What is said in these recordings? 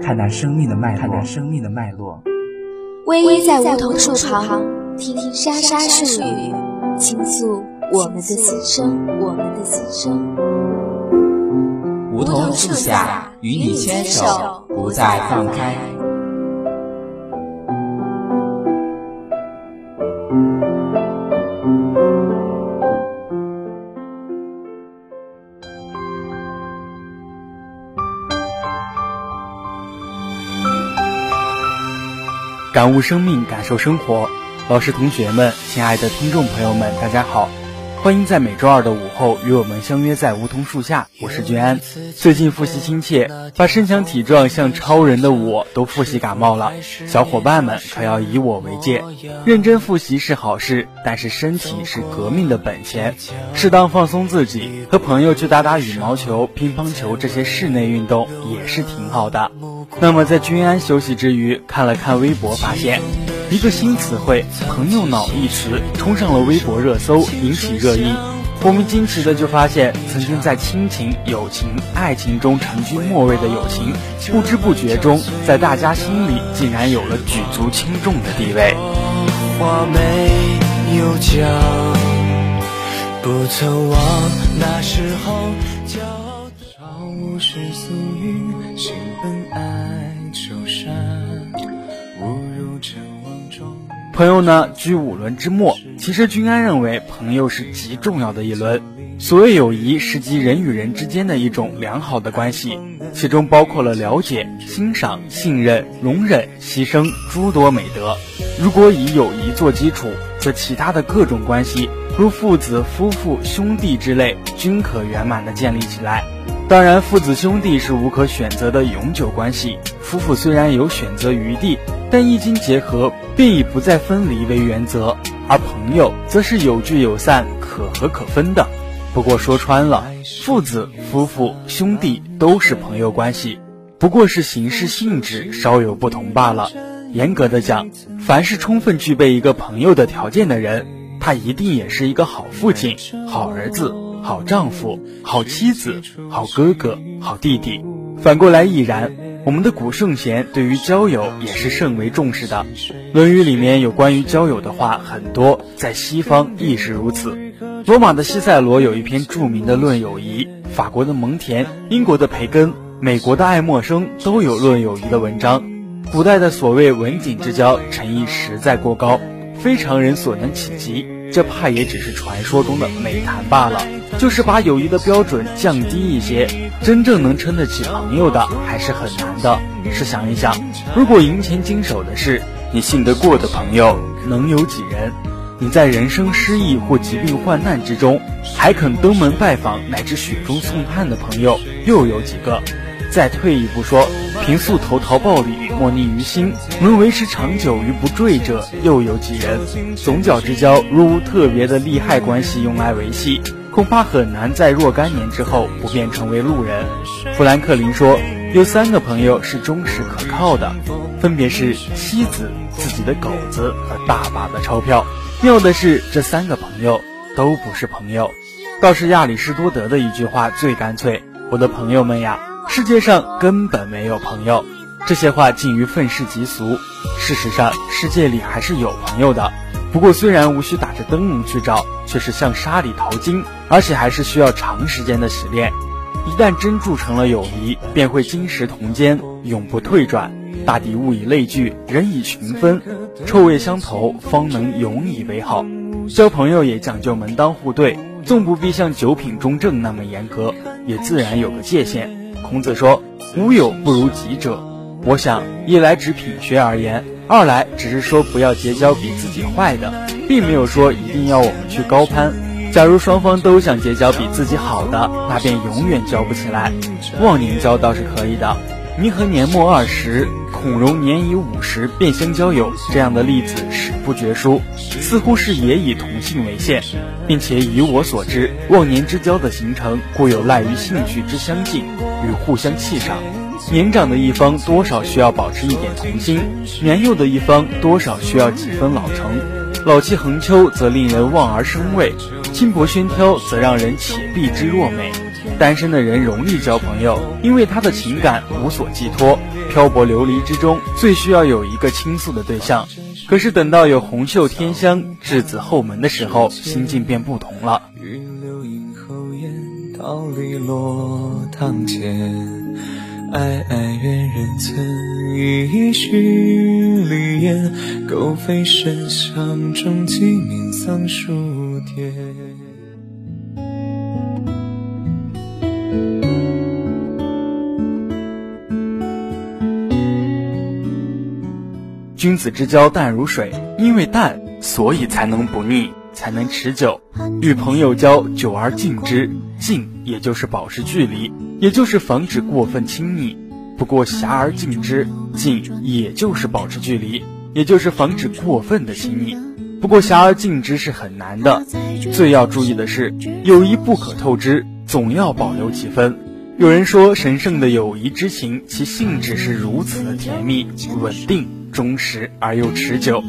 看那生命的脉络，看那生命的脉络。偎依在梧桐树旁，听听沙沙树语，倾诉我们的心声，我们的心声。梧桐树下，与你牵手，不再放开。感悟生命，感受生活。老师、同学们，亲爱的听众朋友们，大家好。欢迎在每周二的午后与我们相约在梧桐树下，我是君安。最近复习亲切，把身强体壮像超人的我都复习感冒了，小伙伴们可要以我为戒。认真复习是好事，但是身体是革命的本钱，适当放松自己，和朋友去打打羽毛球、乒乓球这些室内运动也是挺好的。那么在君安休息之余，看了看微博，发现。一个新词汇“朋友脑”一词冲上了微博热搜，引起热议。我们惊奇的就发现，曾经在亲情、友情、爱情中长居末位的友情，不知不觉中，在大家心里竟然有了举足轻重的地位。话没有讲，不曾忘那时候骄傲少朋友呢，居五伦之末。其实君安认为，朋友是极重要的一轮。所谓友谊，是集人与人之间的一种良好的关系，其中包括了了解、欣赏、信任、容忍、牺牲诸多美德。如果以友谊做基础，则其他的各种关系，如父子、夫妇、兄弟之类，均可圆满的建立起来。当然，父子兄弟是无可选择的永久关系，夫妇虽然有选择余地。但一经结合，便以不再分离为原则，而朋友则是有聚有散、可合可分的。不过说穿了，父子、夫妇、兄弟都是朋友关系，不过是形式性质稍有不同罢了。严格的讲，凡是充分具备一个朋友的条件的人，他一定也是一个好父亲、好儿子、好丈夫、好妻子、好哥哥、好弟弟。反过来亦然。我们的古圣贤对于交友也是甚为重视的，《论语》里面有关于交友的话很多，在西方亦是如此。罗马的西塞罗有一篇著名的《论友谊》，法国的蒙田、英国的培根、美国的爱默生都有论友谊的文章。古代的所谓文景之交，诚意实在过高，非常人所能企及，这怕也只是传说中的美谈罢了。就是把友谊的标准降低一些，真正能称得起朋友的还是很难的。试想一想，如果银钱经手的事，你信得过的朋友能有几人？你在人生失意或疾病患难之中，还肯登门拜访乃至雪中送炭的朋友又有几个？再退一步说，平素投桃报李，莫逆于心，能维持长久于不坠者又有几人？总角之交若无特别的利害关系用来维系。恐怕很难在若干年之后不变成为路人。富兰克林说，有三个朋友是忠实可靠的，分别是妻子、自己的狗子和大把的钞票。妙的是，这三个朋友都不是朋友。倒是亚里士多德的一句话最干脆：“我的朋友们呀，世界上根本没有朋友。”这些话近于愤世嫉俗。事实上，世界里还是有朋友的。不过，虽然无需打着灯笼去找，却是像沙里淘金，而且还是需要长时间的洗练。一旦真铸成了友谊，便会金石同坚，永不退转。大抵物以类聚，人以群分，臭味相投，方能永以为好。交朋友也讲究门当户对，纵不必像九品中正那么严格，也自然有个界限。孔子说：“无友不如己者。”我想，一来指品学而言。二来只是说不要结交比自己坏的，并没有说一定要我们去高攀。假如双方都想结交比自己好的，那便永远交不起来。忘年交倒是可以的。弥和年末二十，孔融年已五十便相交友这样的例子史不绝书，似乎是也以同性为限，并且以我所知，忘年之交的形成，固有赖于兴趣之相近与互相气赏。年长的一方多少需要保持一点童心，年幼的一方多少需要几分老成。老气横秋则令人望而生畏，轻薄喧嚣则让人且避之若美。单身的人容易交朋友，因为他的情感无所寄托，漂泊流离之中最需要有一个倾诉的对象。可是等到有红袖添香、稚子后门的时候，心境便不同了。桃李落堂前哀哀怨人曾一许离言，狗吠深巷中，鸡鸣桑树田。君子之交淡如水，因为淡，所以才能不腻，才能持久。与朋友交，久而敬之，敬也就是保持距离。也就是防止过分亲昵，不过狭而近之，近也就是保持距离，也就是防止过分的亲昵。不过狭而近之是很难的，最要注意的是，友谊不可透支，总要保留几分。有人说，神圣的友谊之情，其性质是如此的甜蜜、稳定、忠实而又持久，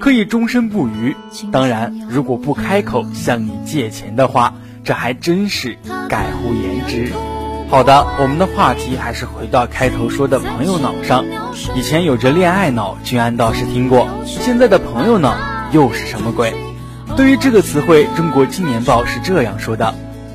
可以终身不渝。当然，如果不开口向你借钱的话，这还真是盖乎言之。好的，我们的话题还是回到开头说的朋友脑上。以前有着恋爱脑，君安倒是听过。现在的朋友脑又是什么鬼？对于这个词汇，中国青年报是这样说的：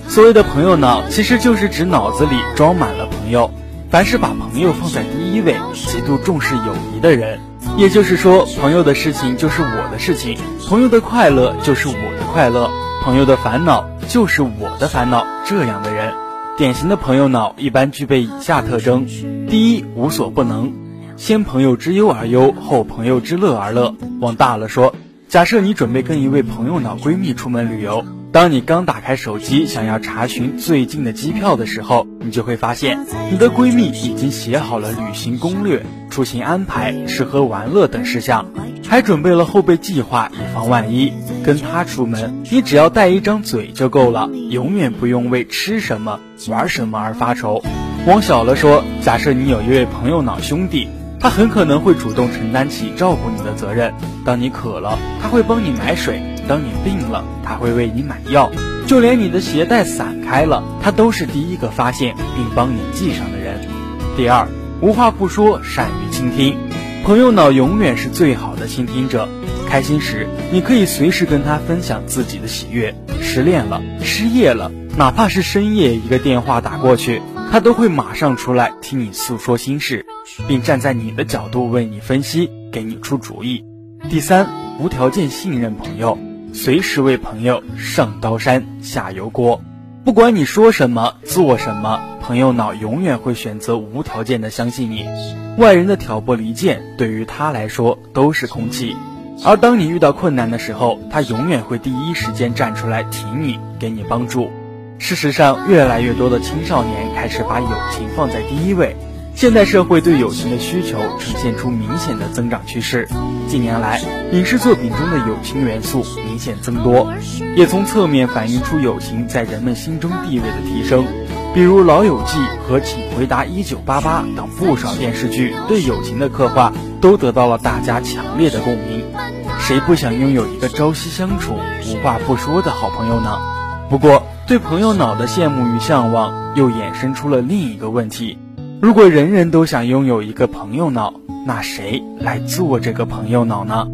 所谓的朋友脑，其实就是指脑子里装满了朋友，凡是把朋友放在第一位，极度重视友谊的人。也就是说，朋友的事情就是我的事情，朋友的快乐就是我的快乐，朋友的烦恼就是我的烦恼，这样的人。典型的朋友脑一般具备以下特征：第一，无所不能，先朋友之忧而忧，后朋友之乐而乐。往大了说，假设你准备跟一位朋友脑闺蜜出门旅游，当你刚打开手机想要查询最近的机票的时候，你就会发现，你的闺蜜已经写好了旅行攻略、出行安排、吃喝玩乐等事项，还准备了后备计划，以防万一。跟她出门，你只要带一张嘴就够了，永远不用为吃什么、玩什么而发愁。往小了说，假设你有一位朋友脑兄弟，他很可能会主动承担起照顾你的责任。当你渴了，他会帮你买水；当你病了，他会为你买药。就连你的鞋带散开了，他都是第一个发现并帮你系上的人。第二，无话不说，善于倾听。朋友脑永远是最好的倾听者。开心时，你可以随时跟他分享自己的喜悦；失恋了、失业了，哪怕是深夜一个电话打过去，他都会马上出来听你诉说心事，并站在你的角度为你分析，给你出主意。第三，无条件信任朋友，随时为朋友上刀山下油锅。不管你说什么、做什么，朋友脑永远会选择无条件的相信你。外人的挑拨离间，对于他来说都是空气。而当你遇到困难的时候，他永远会第一时间站出来挺你，给你帮助。事实上，越来越多的青少年开始把友情放在第一位。现代社会对友情的需求呈现出明显的增长趋势。近年来，影视作品中的友情元素明显增多，也从侧面反映出友情在人们心中地位的提升。比如《老友记》和《请回答一九八八》等不少电视剧对友情的刻画，都得到了大家强烈的共鸣。谁不想拥有一个朝夕相处、无话不说的好朋友呢？不过，对朋友脑的羡慕与向往，又衍生出了另一个问题：如果人人都想拥有一个朋友脑，那谁来做这个朋友脑呢？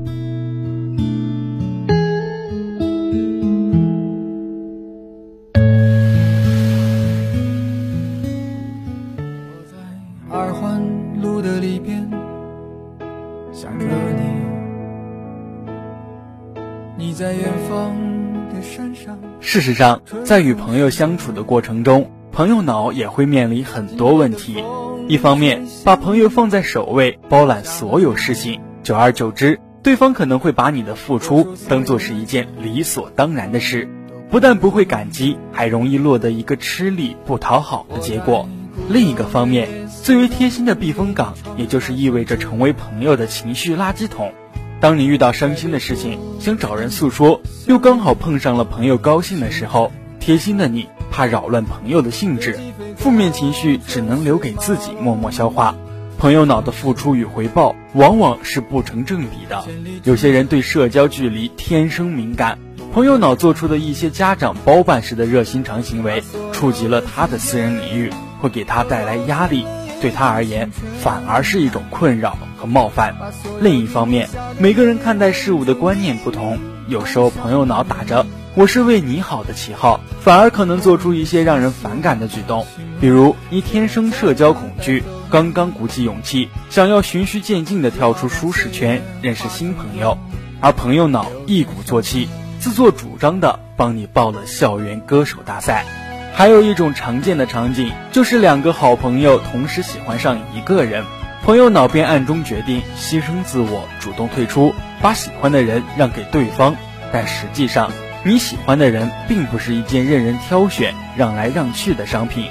事实上，在与朋友相处的过程中，朋友脑也会面临很多问题。一方面，把朋友放在首位，包揽所有事情，久而久之，对方可能会把你的付出当做是一件理所当然的事，不但不会感激，还容易落得一个吃力不讨好的结果。另一个方面，最为贴心的避风港，也就是意味着成为朋友的情绪垃圾桶。当你遇到伤心的事情，想找人诉说，又刚好碰上了朋友高兴的时候，贴心的你怕扰乱朋友的兴致，负面情绪只能留给自己默默消化。朋友脑的付出与回报往往是不成正比的。有些人对社交距离天生敏感，朋友脑做出的一些家长包办式的热心肠行为，触及了他的私人领域，会给他带来压力，对他而言反而是一种困扰和冒犯。另一方面，每个人看待事物的观念不同，有时候朋友脑打着“我是为你好”的旗号，反而可能做出一些让人反感的举动，比如你天生社交恐惧。刚刚鼓起勇气，想要循序渐进地跳出舒适圈，认识新朋友，而朋友脑一鼓作气，自作主张地帮你报了校园歌手大赛。还有一种常见的场景，就是两个好朋友同时喜欢上一个人，朋友脑便暗中决定牺牲自我，主动退出，把喜欢的人让给对方。但实际上，你喜欢的人并不是一件任人挑选、让来让去的商品。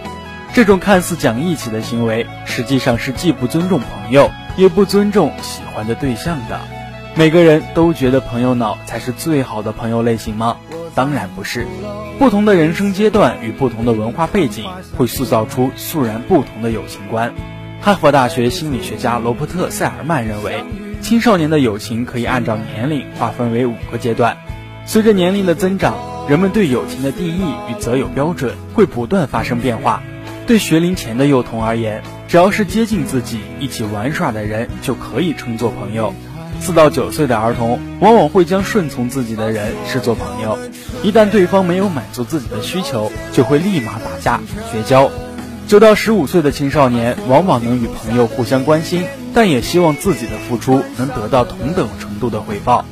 这种看似讲义气的行为，实际上是既不尊重朋友，也不尊重喜欢的对象的。每个人都觉得朋友脑才是最好的朋友类型吗？当然不是。不同的人生阶段与不同的文化背景，会塑造出肃然不同的友情观。哈佛大学心理学家罗伯特·塞尔曼认为，青少年的友情可以按照年龄划分为五个阶段。随着年龄的增长，人们对友情的定义与择友标准会不断发生变化。对学龄前的幼童而言，只要是接近自己、一起玩耍的人，就可以称作朋友。四到九岁的儿童往往会将顺从自己的人视作朋友，一旦对方没有满足自己的需求，就会立马打架绝交。九到十五岁的青少年往往能与朋友互相关心，但也希望自己的付出能得到同等程度的回报。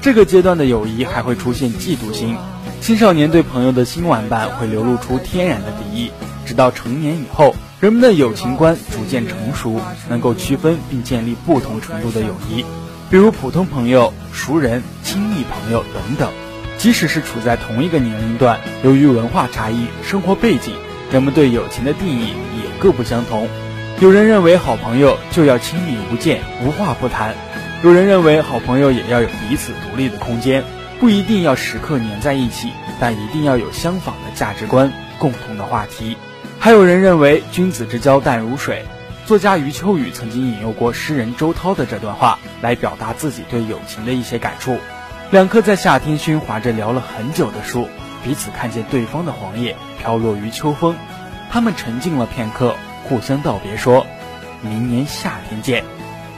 这个阶段的友谊还会出现嫉妒心，青少年对朋友的新玩伴会流露出天然的敌意。直到成年以后，人们的友情观逐渐成熟，能够区分并建立不同程度的友谊，比如普通朋友、熟人、亲密朋友等等。即使是处在同一个年龄段，由于文化差异、生活背景，人们对友情的定义也各不相同。有人认为好朋友就要亲密无间、无话不谈；有人认为好朋友也要有彼此独立的空间，不一定要时刻黏在一起，但一定要有相仿的价值观、共同的话题。还有人认为君子之交淡如水，作家余秋雨曾经引用过诗人周涛的这段话来表达自己对友情的一些感触。两棵在夏天喧哗着聊了很久的树，彼此看见对方的黄叶飘落于秋风，他们沉静了片刻，互相道别说：“明年夏天见。”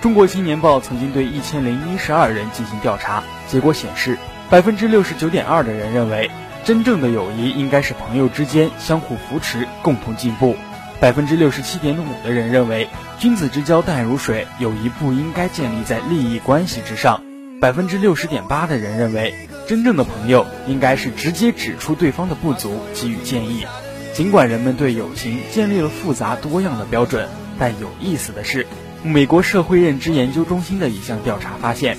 中国青年报曾经对一千零一十二人进行调查，结果显示，百分之六十九点二的人认为。真正的友谊应该是朋友之间相互扶持，共同进步。百分之六十七点五的人认为，君子之交淡如水，友谊不应该建立在利益关系之上。百分之六十点八的人认为，真正的朋友应该是直接指出对方的不足，给予建议。尽管人们对友情建立了复杂多样的标准，但有意思的是，美国社会认知研究中心的一项调查发现，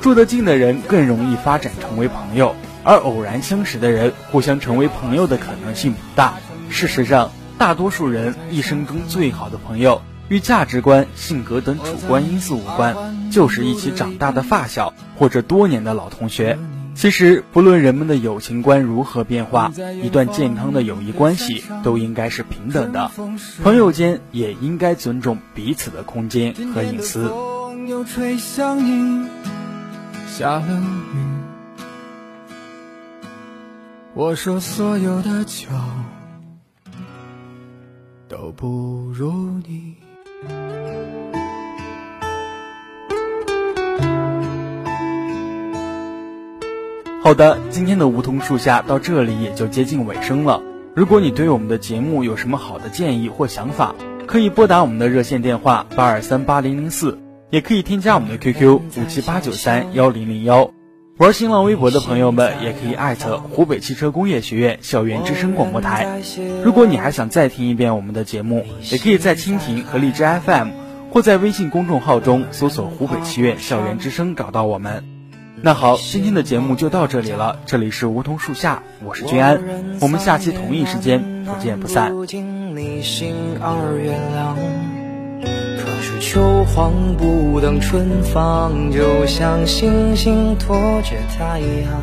住得近的人更容易发展成为朋友。而偶然相识的人，互相成为朋友的可能性不大。事实上，大多数人一生中最好的朋友，与价值观、性格等主观因素无关，就是一起长大的发小或者多年的老同学。其实，不论人们的友情观如何变化，一段健康的友谊关系都应该是平等的，朋友间也应该尊重彼此的空间和隐私。我说所有的酒都不如你。好的，今天的梧桐树下到这里也就接近尾声了。如果你对我们的节目有什么好的建议或想法，可以拨打我们的热线电话八二三八零零四，也可以添加我们的 QQ 五七八九三幺零零幺。玩新浪微博的朋友们也可以艾特湖北汽车工业学院校园之声广播台。如果你还想再听一遍我们的节目，也可以在蜻蜓和荔枝 FM，或在微信公众号中搜索“湖北汽院校园之声”找到我们。那好，今天的节目就到这里了。这里是梧桐树下，我是君安，我们下期同一时间不见不散。秋黄不等春放，就像星星拖着太阳，